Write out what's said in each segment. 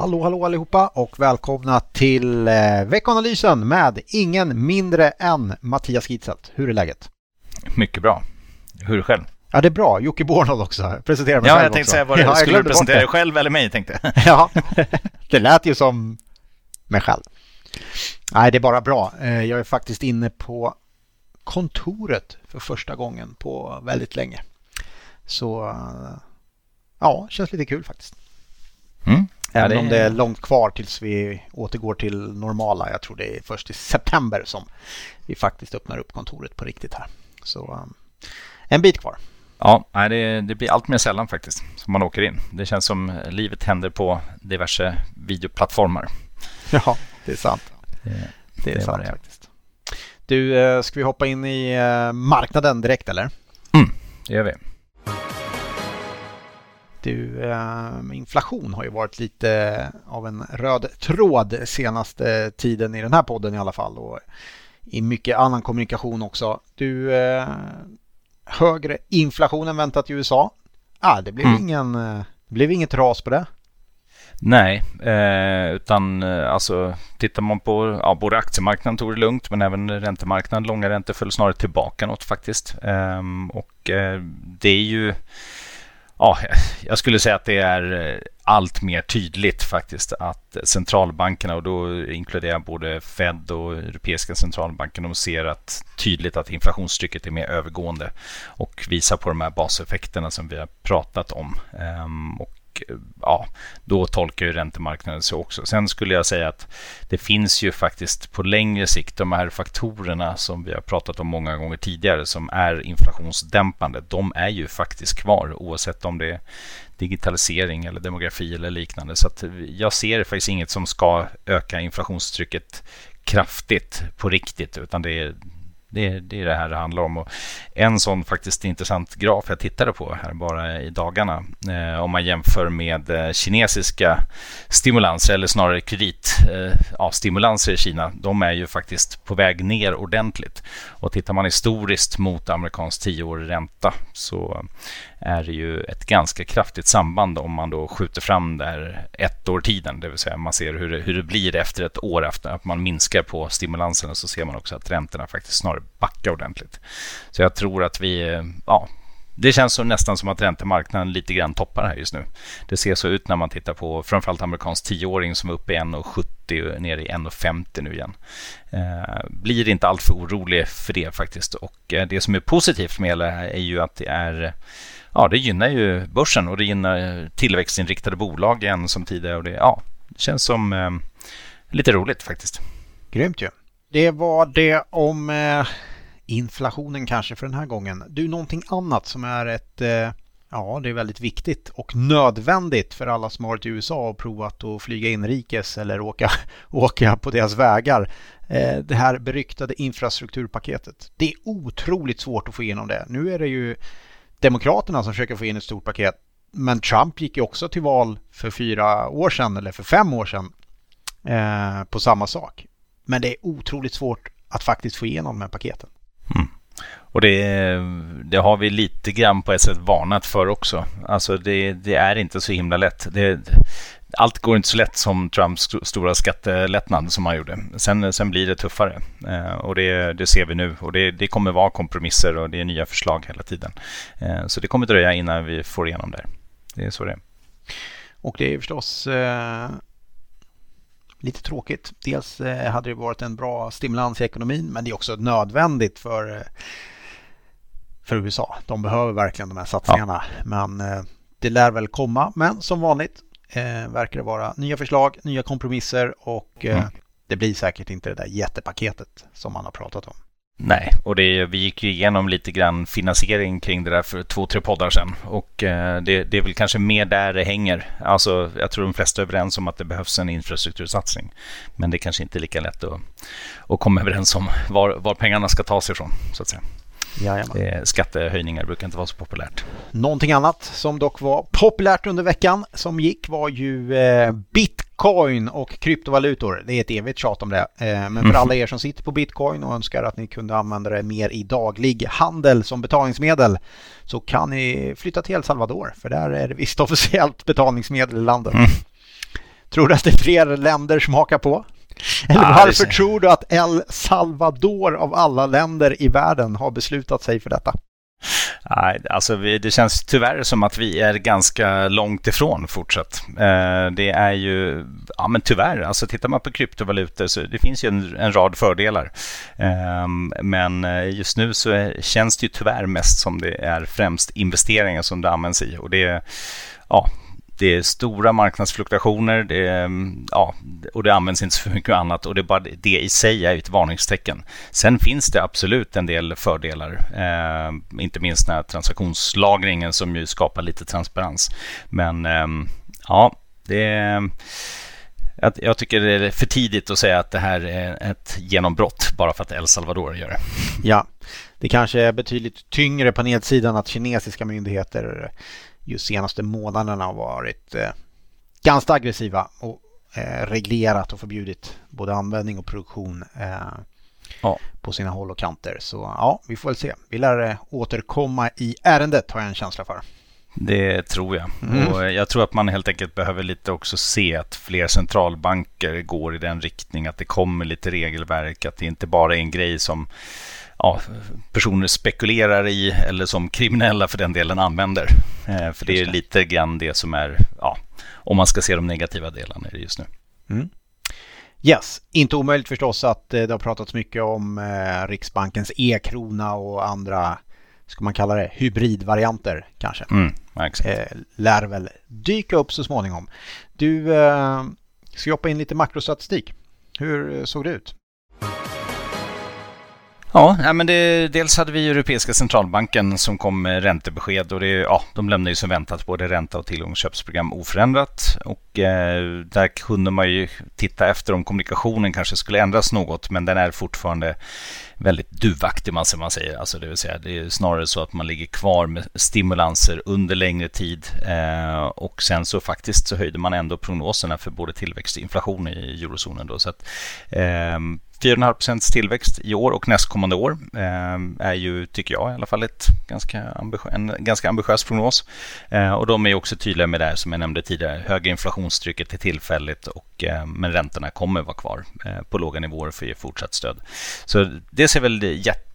Hallå, hallå allihopa och välkomna till eh, veckanalysen med ingen mindre än Mattias Gitzelt. Hur är läget? Mycket bra. Hur är det själv? Ja, det är bra. Jocke Bornold också. Presentera mig ja, själv jag tänkte också. säga, var det, Ja, skulle du presentera dig själv eller mig tänkte jag. Ja, det lät ju som mig själv. Nej, det är bara bra. Eh, Jag är faktiskt inne på kontoret för första gången på väldigt länge. Så eh, ja, känns lite kul faktiskt. Mm. Ja, Även det om det är långt kvar tills vi återgår till normala. Jag tror det är först i september som vi faktiskt öppnar upp kontoret på riktigt här. Så um, en bit kvar. Ja, det, det blir allt mer sällan faktiskt som man åker in. Det känns som livet händer på diverse videoplattformar. Ja, det är sant. Det, Det är, Det sant faktiskt. Du, eh, ska vi hoppa in i eh, marknaden direkt eller? det gör vi. Du, eh, inflation har ju varit lite av en röd tråd senaste tiden i den här podden i alla fall och i mycket annan kommunikation också. Du, eh, högre inflation än väntat i USA. Ah, det blev Mm. ingen, det blev inget ras på det. Nej, eh, utan eh, alltså tittar man på ja, både aktiemarknaden tog det lugnt men även räntemarknaden, långa räntor föll snarare tillbaka något faktiskt. Ehm, och eh, det är ju, ja, jag skulle säga att det är eh, allt mer tydligt faktiskt att centralbankerna och då inkluderar jag både Fed och Europeiska centralbanken, de ser att tydligt att inflationstrycket är mer övergående och visar på de här baseffekterna som vi har pratat om. Ehm, och och eh, ja, då tolkar ju räntemarknaden så också. Sen skulle jag säga att det finns ju faktiskt på längre sikt de här faktorerna som vi har pratat om många gånger tidigare som är inflationsdämpande. De är ju faktiskt kvar oavsett om det är digitalisering eller demografi eller liknande. Så att jag ser faktiskt inget som ska öka inflationstrycket kraftigt på riktigt utan det är det, är- det är det här det handlar om. Och en sån faktiskt intressant graf jag tittade på här bara i dagarna. Eh, om man jämför med eh, kinesiska stimulanser eller snarare kreditstimulanser eh, ja, stimulanser i Kina. De är ju faktiskt på väg ner ordentligt. Och tittar man historiskt mot amerikansk tioårig ränta så är det ju ett ganska kraftigt samband om man då skjuter fram där ett år tiden. Det vill säga man ser hur det, hur det blir efter ett år efter att man minskar på stimulanserna så ser man också att räntorna faktiskt snarare backar ordentligt. Så jag tror att vi, ja, det känns så nästan som att räntemarknaden lite grann toppar här just nu. Det ser så ut när man tittar på framförallt amerikansk tioåring som är uppe i 1,70 och ner i 1,50 nu igen. Eh, blir inte alltför orolig för det faktiskt. Och eh, det som är positivt med det här är ju att det är Ja, det gynnar ju börsen och det gynnar eh, tillväxtinriktade bolag igen som tidigare. Och det, ja, det känns som eh, lite roligt faktiskt. Grymt ju. Det var det om eh, inflationen kanske för den här gången. Du, någonting annat som är ett eh, Ja, det är väldigt viktigt och nödvändigt för alla som har varit i USA och provat att flyga inrikes eller åka, åka på deras vägar. Eh, det här beryktade infrastrukturpaketet. Det är otroligt svårt att få igenom det. Nu är det ju Demokraterna som försöker få in ett stort paket. Men Trump gick ju också till val för fyra år sedan eller för fem år sedan eh, på samma sak. Men det är otroligt svårt att faktiskt få igenom de här paketen. Mm. Och det, det har vi lite grann på ett sätt varnat för också. Alltså det, det är inte så himla lätt. Det, allt går inte så lätt som Trumps st- stora skattelättnad som han gjorde. Sen, sen blir det tuffare eh, och det, det ser vi nu. Och det, det kommer vara kompromisser och det är nya förslag hela tiden. Eh, så det kommer dröja innan vi får igenom det. Det är så det är. Och det är förstås eh, lite tråkigt. Dels eh, hade det varit en bra stimulans i ekonomin men det är också nödvändigt för, eh, för USA. De behöver verkligen de här satsningarna. Men eh, det lär väl komma. Men som vanligt eh, verkar det vara nya förslag, nya kompromisser och eh, Mm. det blir säkert inte det där jättepaketet som man har pratat om. Nej, och det, vi gick ju igenom lite grann finansiering kring det där för två, tre poddar sedan. Och eh, det, det är väl kanske mer där det hänger. Alltså, jag tror de flesta är överens om att det behövs en infrastruktursatsning. Men det är kanske inte är lika lätt att, att komma överens om var, var pengarna ska tas ifrån. Så att säga. Jajamän. Det, skattehöjningar brukar inte vara så populärt. Någonting annat som dock var populärt under veckan som gick var ju eh, Bitcoin och kryptovalutor. Det är ett evigt tjat om det. Eh, men för alla er som sitter på Bitcoin och önskar att ni kunde använda det mer i daglig handel som betalningsmedel så kan ni flytta till El Salvador för där är det visst officiellt betalningsmedel i landet. Mm. Tror du att det är fler länder som hakar på? Eller ah, varför tror du att El Salvador av alla länder i världen har beslutat sig för detta? Nej, alltså vi, det känns tyvärr som att vi är ganska långt ifrån fortsatt. Eh, det är ju, ja men tyvärr, alltså tittar man på kryptovalutor så det finns ju en, en rad fördelar. Eh, men just nu så är, känns det ju tyvärr mest som det är främst investeringar som det används i och det, ja, det är stora marknadsfluktuationer det är, mm, ja, och det används inte så mycket annat. och det, bara, det i sig är ett varningstecken. Sen finns det absolut en del fördelar, eh, inte minst den här transaktionslagringen som ju skapar lite transparens. Men eh, ja, det är... Jag tycker det är för tidigt att säga att det här är ett genombrott bara för att El Salvador gör det. Ja, det kanske är betydligt tyngre på nedsidan att kinesiska myndigheter just senaste månaderna har varit eh, ganska aggressiva och eh, reglerat och förbjudit både användning och produktion eh, ja. på sina håll och kanter. Så ja, vi får väl se. Vi lär återkomma i ärendet har jag en känsla för. Det tror jag. Mm. Och jag tror att man helt enkelt behöver lite också se att fler centralbanker går i den riktning, att det kommer lite regelverk, att det inte bara är en grej som ja, personer spekulerar i eller som kriminella för den delen använder. Eh, för det är lite grann det som är, ja, om man ska se de negativa delarna i det just nu. Mm. Yes, inte omöjligt förstås att eh, det har pratats mycket om eh, Riksbankens e-krona och andra, ska man kalla det, hybridvarianter kanske. Mm, exakt. lär väl dyka upp så småningom. Du, ska hoppa in lite makrostatistik. Hur såg det ut? Ja, men det, dels hade vi Europeiska centralbanken som kom med räntebesked och det, ja, de lämnade ju som väntat både ränta och tillgångsköpsprogram oförändrat. Och eh, där kunde man ju titta efter om kommunikationen kanske skulle ändras något, men den är fortfarande väldigt duvaktig man säger. Alltså det vill säga det är snarare så att man ligger kvar med stimulanser under längre tid eh, och sen så faktiskt så höjde man ändå prognoserna för både tillväxt och inflation i eurozonen. Då, så att, eh, 4,5 procents tillväxt i år och nästkommande år eh, är ju, tycker jag i alla fall, ett ganska en ganska ambitiös prognos. Eh, och de är också tydliga med det här som jag nämnde tidigare. Höga inflationstrycket är tillfälligt och, eh, men räntorna kommer vara kvar eh, på låga nivåer för att ge fortsatt stöd. Så det ser väl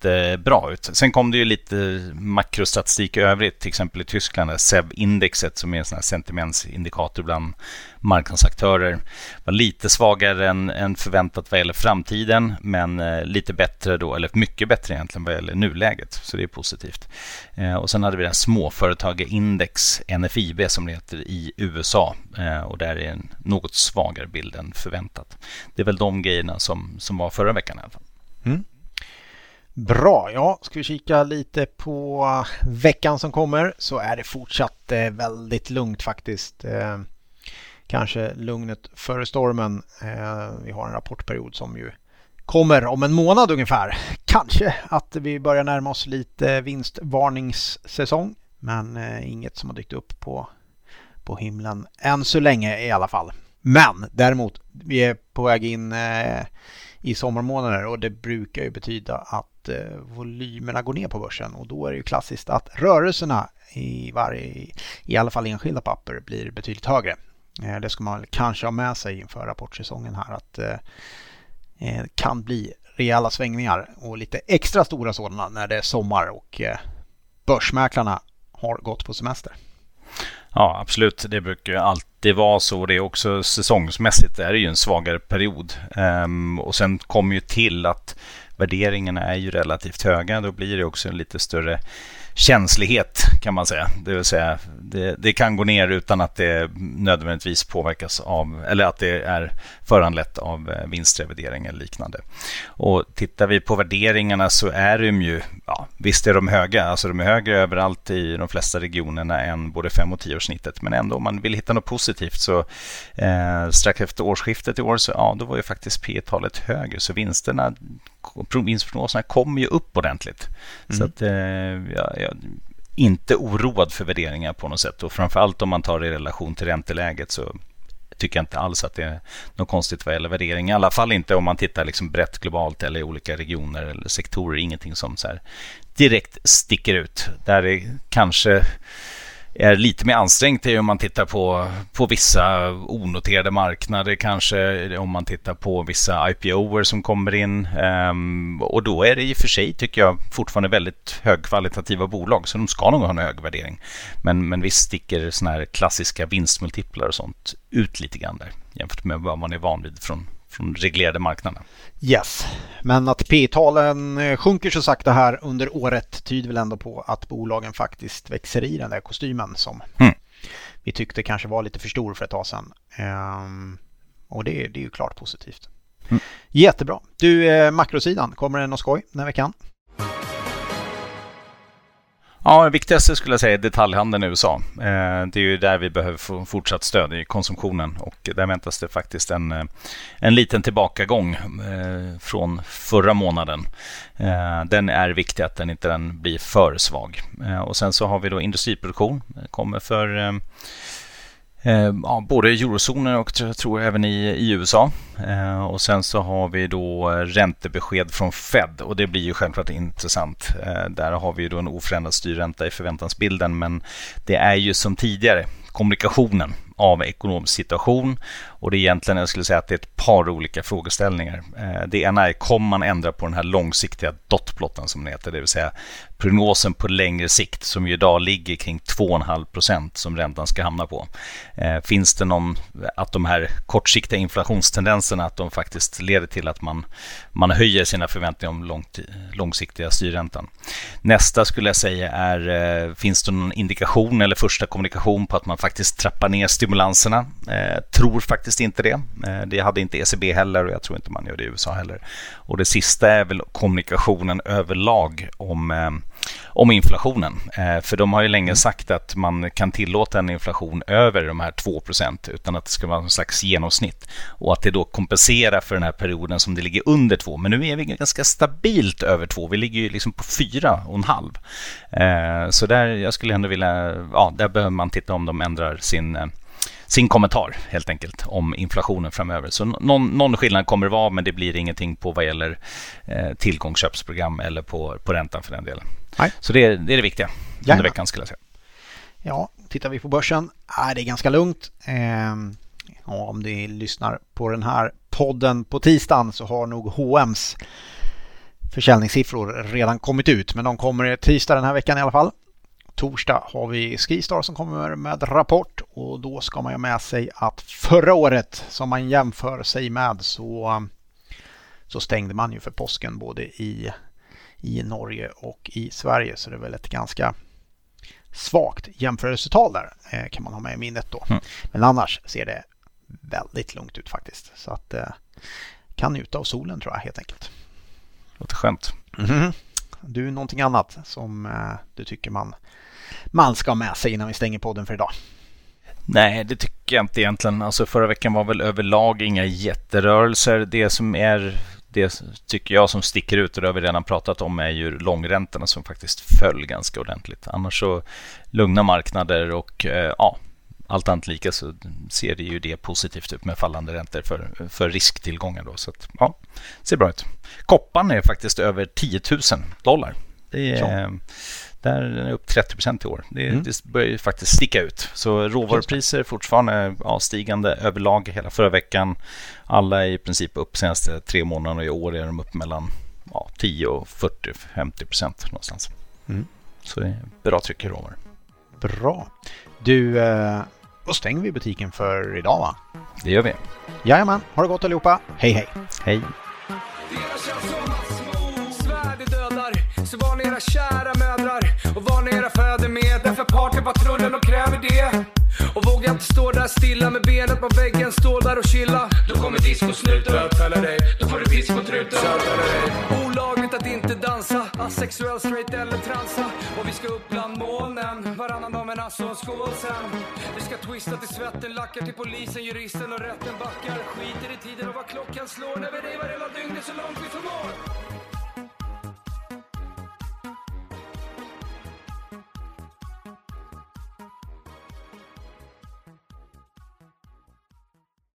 jättebra ut. Sen kom det ju lite makrostatistik i övrigt, till exempel i Tyskland, SEV-indexet som är en sån här sentimentsindikator bland marknadsaktörer var lite svagare än, än förväntat vad gäller framtiden, men eh, lite bättre då, eller mycket bättre egentligen vad gäller nuläget. Så det är positivt. Eh, och sen hade vi den småföretagarindex, NFIB som det heter i USA eh, och där är en något svagare bild än förväntat. Det är väl de grejerna som, som var förra veckan i alla fall. Mm. Bra, ja, ska vi kika lite på veckan som kommer så är det fortsatt eh, väldigt lugnt faktiskt eh, kanske lugnet före stormen. Eh, vi har en rapportperiod som ju kommer om en månad ungefär. Kanske att vi börjar närma oss lite vinstvarningssäsong. Men inget som har dykt upp på, på himlen än så länge i alla fall. Men däremot, vi är på väg in eh, i sommarmånader och det brukar ju betyda att eh, volymerna går ner på börsen och då är det ju klassiskt att rörelserna i varje, i alla fall enskilda papper blir betydligt högre. Eh, det ska man kanske ha med sig inför rapportsäsongen här att det eh, kan bli rejäla svängningar och lite extra stora sådana när det är sommar och eh, börsmäklarna har gått på semester. Ja, absolut. Det brukar ju alltid det var så. Det är också säsongsmässigt. Det är ju en svagare period. Um, och sen kom ju till att värderingarna är ju relativt höga. Då blir det också en lite större känslighet kan man säga. Det vill säga det, det, kan gå ner utan att det nödvändigtvis påverkas av eller att det är föranlett av eh, vinstrevidering eller liknande. Och tittar vi på värderingarna så är de ju, ja, visst är de höga, alltså de är högre överallt i de flesta regionerna än både 5 och 10 årssnittet. Men ändå om man vill hitta något positivt så eh, strax efter årsskiftet i år så ja, då var ju faktiskt P talet högre så vinsterna vinstprognoserna kommer ju upp ordentligt. Mm. Så att, eh, ja, jag inte oroad för värderingar på något sätt och framförallt om man tar det i relation till ränteläget så tycker jag inte alls att det är något konstigt vad gäller värdering. I alla fall inte om man tittar liksom brett globalt eller i olika regioner eller sektorer. Ingenting som så direkt sticker ut. Där är kanske är lite mer ansträngt är om man tittar på, på vissa onoterade marknader kanske, om man tittar på vissa IPOer som kommer in. Um, och då är det i och för sig, tycker jag, fortfarande väldigt högkvalitativa bolag, så de ska nog ha en hög värdering. Men, men visst sticker sådana här klassiska vinstmultiplar och sånt ut lite grann där jämfört med vad man är van vid från, från reglerade marknader. Yes, men att P-talen eh, sjunker så sakta här under året tyder väl ändå på att bolagen faktiskt växer i den där kostymen som mm. vi tyckte kanske var lite för stor för ett tag sedan. Um, och det, det är ju klart positivt. Mm. Jättebra. Du, eh, makrosidan, kommer det något skoj den här veckan? Ja, det viktigaste skulle jag säga är detaljhandeln i USA. Eh, det är ju där vi behöver få fortsatt stöd i konsumtionen och där väntas det faktiskt en, eh, en liten tillbakagång eh, från förra månaden. Den är viktig att den inte den blir för svag. Och sen så har vi då industriproduktion. Det kommer för Eh, ja, både i eurozonen och jag tror även i, i USA. Eh, och sen så har vi då räntebesked från Fed och det blir ju självklart intressant. Eh, där har vi ju då en oförändrad styrränta i förväntansbilden men det är ju som tidigare kommunikationen av ekonomisk situation. Och det är egentligen, jag skulle säga att det är ett par olika frågeställningar. Eh, det ena är, kommer man ändra på den här långsiktiga dotplotten som den heter, det vill säga prognosen på längre sikt som ju idag ligger kring 2,5 procent som räntan ska hamna på. Eh, finns det någon, att de här kortsiktiga inflationstendenserna, att de faktiskt leder till att man, man höjer sina förväntningar om långt, långsiktiga styrräntan. Nästa skulle jag säga är, eh, finns det någon indikation eller första kommunikation på att man faktiskt trappar ner stimulanserna? tror faktiskt inte det. Det hade inte ECB heller och jag tror inte man gör det i USA heller. Och det sista är väl kommunikationen överlag om om inflationen. Eh, för de har ju länge mm. sagt att man kan tillåta en inflation över de här 2% utan att det ska vara någon slags genomsnitt. Och att det då kompenserar för den här perioden som det ligger under 2. Men nu är vi ganska stabilt över 2. Vi ligger ju liksom på 4,5. Eh, så där, jag skulle ändå vilja, ja, där behöver man titta om de ändrar sin eh, sin kommentar helt enkelt om inflationen framöver. Så någon, någon skillnad kommer det vara, men det blir ingenting på vad gäller eh, tillgångsköpsprogram eller på, på räntan för den delen. Nej. Så det är, det är det viktiga under veckan skulle jag säga. Ja, tittar vi på börsen är det ganska lugnt. Eh, om ni lyssnar på den här podden på tisdagen så har nog H&M's försäljningssiffror redan kommit ut, men de kommer tisdag den här veckan i alla fall. Torsdag har vi Skistar som kommer med rapport och då ska man ju med sig att förra året som man jämför sig med så, så stängde man ju för påsken både i i Norge och i Sverige. Så det är väl ett ganska svagt jämförelsetal där eh, kan man ha med i minnet då. Mm. Men annars ser det väldigt lugnt ut faktiskt. Så att eh, kan njuta av solen tror jag helt enkelt. Låter skönt. Mm. Du, någonting annat som eh, du tycker man, man ska ha med sig innan vi stänger podden för idag? Nej, det tycker jag inte egentligen. Alltså förra veckan var väl överlag inga jätterörelser. Det som är det tycker jag som sticker ut, och det har vi redan pratat om, är ju långräntorna som faktiskt föll ganska ordentligt. Annars så lugna marknader och eh, ja, allt annat lika så ser det ju det positivt ut med fallande räntor för, för risktillgångar. Då. Så att, ja, ser bra ut. Koppan är faktiskt över 10 000 dollar. Det är, ja. Där är upp 30 procent i år. Det, mm. det börjar ju faktiskt sticka ut. Så råvarupriser fortfarande ja, stigande överlag hela förra veckan. Alla är i princip upp senaste tre månaderna och i år är de upp mellan ja, 10 och 40-50 procent någonstans. Mm. Så det är bra tryck i råvaror. Bra. Du, eh, då stänger vi butiken för idag va? Det gör vi. Jajamän, ha det gott allihopa. Hej hej. Hej. Så var ni era kära mödrar och var ni era fäder med. Därför partypatrullen och kräver det. Och våga inte stå där stilla med benet på väggen, stå där och chilla. Då kommer discosnuten bötfälla dig, då får du piss på truten. Sexuell, straight eller transa. Och vi ska upp bland molnen, varannan dag men alltså en skål sen. Vi ska twista till svetten, lackar till polisen, juristen och rätten backar. Skiter i tiden och vad klockan slår när vi revar hela dygnet så långt vi förmår.